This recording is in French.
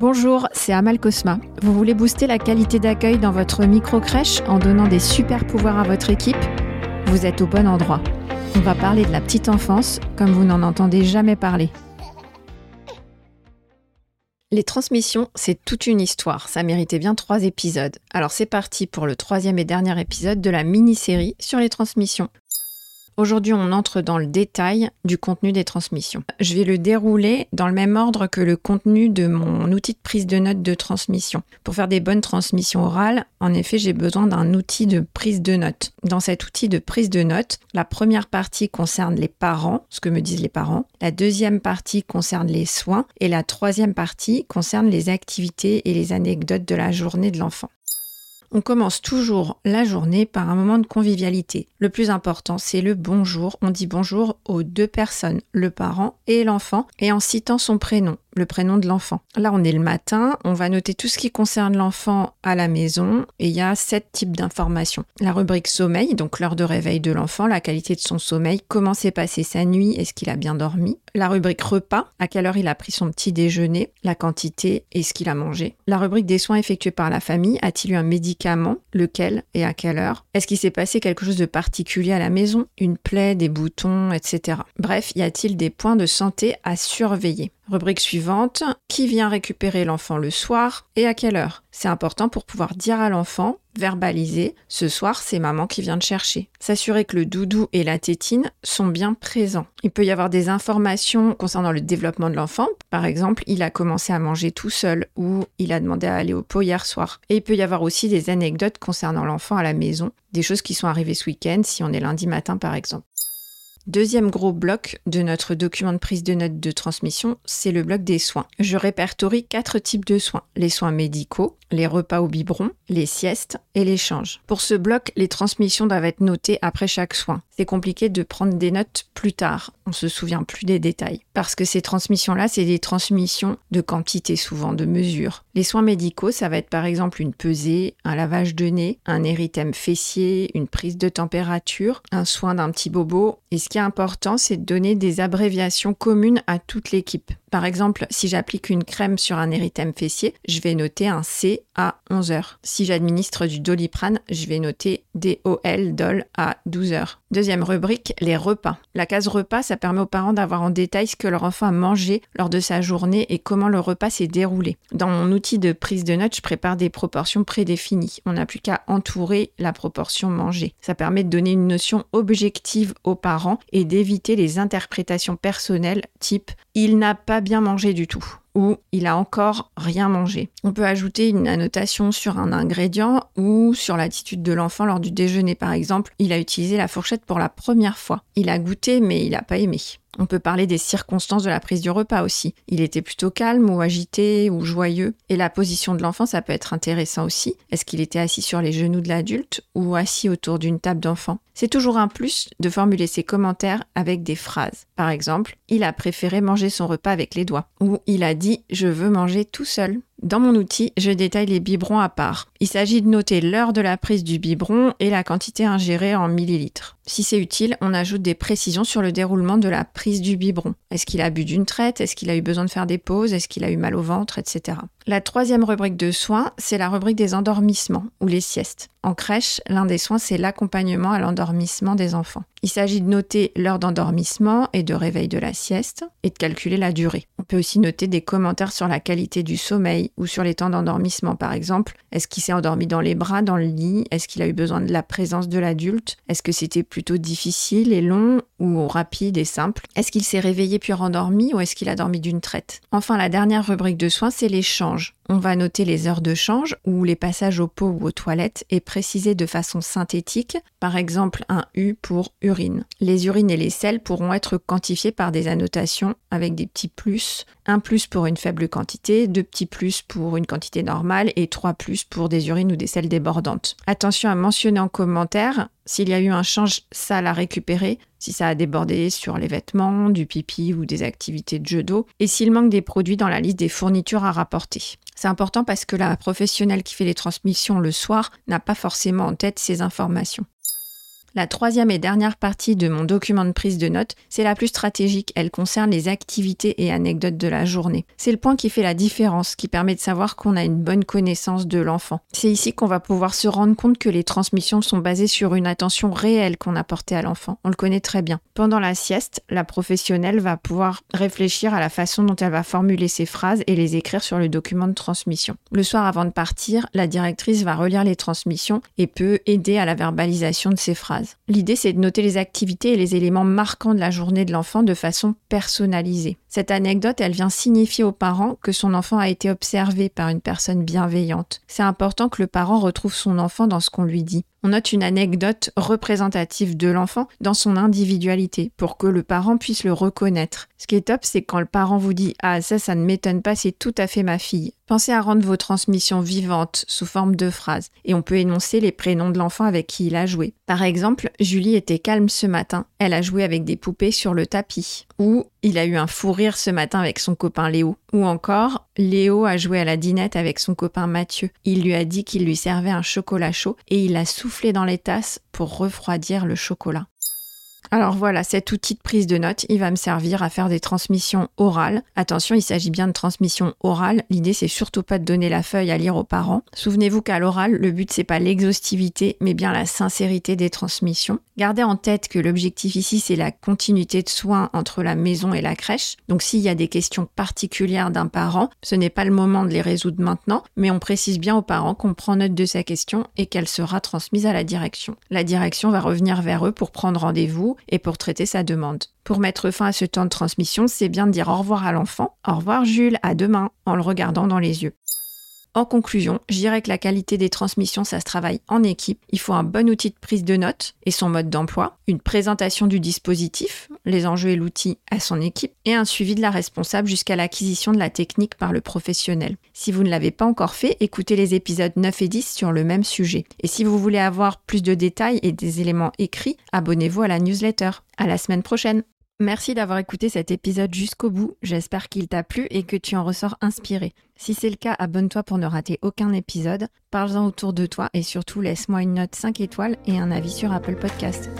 Bonjour, c'est Amal Cosma. Vous voulez booster la qualité d'accueil dans votre micro-crèche en donnant des super pouvoirs à votre équipe? Vous êtes au bon endroit. On va parler de la petite enfance comme vous n'en entendez jamais parler. Les transmissions, c'est toute une histoire. Ça méritait bien trois épisodes. Alors c'est parti pour le troisième et dernier épisode de la mini-série sur les transmissions. Aujourd'hui, on entre dans le détail du contenu des transmissions. Je vais le dérouler dans le même ordre que le contenu de mon outil de prise de notes de transmission. Pour faire des bonnes transmissions orales, en effet, j'ai besoin d'un outil de prise de notes. Dans cet outil de prise de notes, la première partie concerne les parents, ce que me disent les parents. La deuxième partie concerne les soins et la troisième partie concerne les activités et les anecdotes de la journée de l'enfant. On commence toujours la journée par un moment de convivialité. Le plus important, c'est le bonjour. On dit bonjour aux deux personnes, le parent et l'enfant, et en citant son prénom le prénom de l'enfant. Là, on est le matin, on va noter tout ce qui concerne l'enfant à la maison et il y a sept types d'informations. La rubrique sommeil, donc l'heure de réveil de l'enfant, la qualité de son sommeil, comment s'est passée sa nuit, est-ce qu'il a bien dormi. La rubrique repas, à quelle heure il a pris son petit déjeuner, la quantité et ce qu'il a mangé. La rubrique des soins effectués par la famille, a-t-il eu un médicament, lequel et à quelle heure. Est-ce qu'il s'est passé quelque chose de particulier à la maison, une plaie, des boutons, etc. Bref, y a-t-il des points de santé à surveiller Rubrique suivante, qui vient récupérer l'enfant le soir et à quelle heure? C'est important pour pouvoir dire à l'enfant, verbaliser, ce soir c'est maman qui vient te chercher. S'assurer que le doudou et la tétine sont bien présents. Il peut y avoir des informations concernant le développement de l'enfant. Par exemple, il a commencé à manger tout seul ou il a demandé à aller au pot hier soir. Et il peut y avoir aussi des anecdotes concernant l'enfant à la maison, des choses qui sont arrivées ce week-end si on est lundi matin par exemple. Deuxième gros bloc de notre document de prise de notes de transmission, c'est le bloc des soins. Je répertorie quatre types de soins. Les soins médicaux, les repas au biberon, les siestes et l'échange. Pour ce bloc, les transmissions doivent être notées après chaque soin. C'est compliqué de prendre des notes plus tard, on se souvient plus des détails. Parce que ces transmissions-là, c'est des transmissions de quantité souvent, de mesure. Les soins médicaux, ça va être par exemple une pesée, un lavage de nez, un érythème fessier, une prise de température, un soin d'un petit bobo. Et ce qui est important, c'est de donner des abréviations communes à toute l'équipe. Par exemple, si j'applique une crème sur un érythème fessier, je vais noter un C à 11 heures. Si j'administre du doliprane, je vais noter DOL, DOL à 12 heures. Deuxième rubrique, les repas. La case repas, ça permet aux parents d'avoir en détail ce que leur enfant a mangé lors de sa journée et comment le repas s'est déroulé. Dans mon outil de prise de notes, je prépare des proportions prédéfinies. On n'a plus qu'à entourer la proportion mangée. Ça permet de donner une notion objective aux parents et d'éviter les interprétations personnelles type il n'a pas bien mangé du tout ou il a encore rien mangé. On peut ajouter une annotation sur un ingrédient ou sur l'attitude de l'enfant lors du déjeuner par exemple. Il a utilisé la fourchette pour la première fois. Il a goûté mais il n'a pas aimé. On peut parler des circonstances de la prise du repas aussi. Il était plutôt calme ou agité ou joyeux. Et la position de l'enfant, ça peut être intéressant aussi. Est-ce qu'il était assis sur les genoux de l'adulte ou assis autour d'une table d'enfant? C'est toujours un plus de formuler ses commentaires avec des phrases. Par exemple, il a préféré manger son repas avec les doigts. Ou il a dit je veux manger tout seul. Dans mon outil, je détaille les biberons à part. Il s'agit de noter l'heure de la prise du biberon et la quantité ingérée en millilitres. Si c'est utile, on ajoute des précisions sur le déroulement de la prise du biberon. Est-ce qu'il a bu d'une traite? Est-ce qu'il a eu besoin de faire des pauses? Est-ce qu'il a eu mal au ventre? Etc. La troisième rubrique de soins, c'est la rubrique des endormissements ou les siestes. En crèche, l'un des soins, c'est l'accompagnement à l'endormissement des enfants. Il s'agit de noter l'heure d'endormissement et de réveil de la sieste et de calculer la durée. On peut aussi noter des commentaires sur la qualité du sommeil ou sur les temps d'endormissement par exemple. Est-ce qu'il s'est endormi dans les bras, dans le lit? Est-ce qu'il a eu besoin de la présence de l'adulte? Est-ce que c'était plutôt difficile et long ou rapide et simple? Est-ce qu'il s'est réveillé puis rendormi ou est-ce qu'il a dormi d'une traite? Enfin, la dernière rubrique de soins, c'est l'échange. On va noter les heures de change ou les passages au pot ou aux toilettes et préciser de façon synthétique, par exemple un U pour urine. Les urines et les sels pourront être quantifiés par des annotations avec des petits plus, un plus pour une faible quantité, deux petits plus pour une quantité normale et trois plus pour des urines ou des sels débordantes. Attention à mentionner en commentaire s'il y a eu un change sale à récupérer, si ça a débordé sur les vêtements, du pipi ou des activités de jeu d'eau, et s'il manque des produits dans la liste des fournitures à rapporter. C'est important parce que la professionnelle qui fait les transmissions le soir n'a pas forcément en tête ces informations. La troisième et dernière partie de mon document de prise de notes, c'est la plus stratégique. Elle concerne les activités et anecdotes de la journée. C'est le point qui fait la différence, qui permet de savoir qu'on a une bonne connaissance de l'enfant. C'est ici qu'on va pouvoir se rendre compte que les transmissions sont basées sur une attention réelle qu'on a portée à l'enfant. On le connaît très bien. Pendant la sieste, la professionnelle va pouvoir réfléchir à la façon dont elle va formuler ses phrases et les écrire sur le document de transmission. Le soir avant de partir, la directrice va relire les transmissions et peut aider à la verbalisation de ses phrases. L'idée, c'est de noter les activités et les éléments marquants de la journée de l'enfant de façon personnalisée. Cette anecdote, elle vient signifier aux parents que son enfant a été observé par une personne bienveillante. C'est important que le parent retrouve son enfant dans ce qu'on lui dit. On note une anecdote représentative de l'enfant dans son individualité pour que le parent puisse le reconnaître. Ce qui est top, c'est quand le parent vous dit Ah, ça, ça ne m'étonne pas, c'est tout à fait ma fille. Pensez à rendre vos transmissions vivantes sous forme de phrases et on peut énoncer les prénoms de l'enfant avec qui il a joué. Par exemple, Julie était calme ce matin, elle a joué avec des poupées sur le tapis. Ou il a eu un fou rire ce matin avec son copain Léo. Ou encore, Léo a joué à la dinette avec son copain Mathieu. Il lui a dit qu'il lui servait un chocolat chaud et il a soufflé dans les tasses pour refroidir le chocolat. Alors voilà, cet outil de prise de notes, il va me servir à faire des transmissions orales. Attention, il s'agit bien de transmission orale. L'idée, c'est surtout pas de donner la feuille à lire aux parents. Souvenez-vous qu'à l'oral, le but, c'est pas l'exhaustivité, mais bien la sincérité des transmissions. Gardez en tête que l'objectif ici, c'est la continuité de soins entre la maison et la crèche. Donc s'il y a des questions particulières d'un parent, ce n'est pas le moment de les résoudre maintenant, mais on précise bien aux parents qu'on prend note de sa question et qu'elle sera transmise à la direction. La direction va revenir vers eux pour prendre et pour traiter sa demande. Pour mettre fin à ce temps de transmission, c'est bien de dire au revoir à l'enfant. Au revoir Jules, à demain, en le regardant dans les yeux. En conclusion, je dirais que la qualité des transmissions, ça se travaille en équipe. Il faut un bon outil de prise de notes et son mode d'emploi, une présentation du dispositif, les enjeux et l'outil à son équipe, et un suivi de la responsable jusqu'à l'acquisition de la technique par le professionnel. Si vous ne l'avez pas encore fait, écoutez les épisodes 9 et 10 sur le même sujet. Et si vous voulez avoir plus de détails et des éléments écrits, abonnez-vous à la newsletter. À la semaine prochaine! Merci d'avoir écouté cet épisode jusqu'au bout. J'espère qu'il t'a plu et que tu en ressors inspiré. Si c'est le cas, abonne-toi pour ne rater aucun épisode. Parle-en autour de toi et surtout laisse-moi une note 5 étoiles et un avis sur Apple Podcast.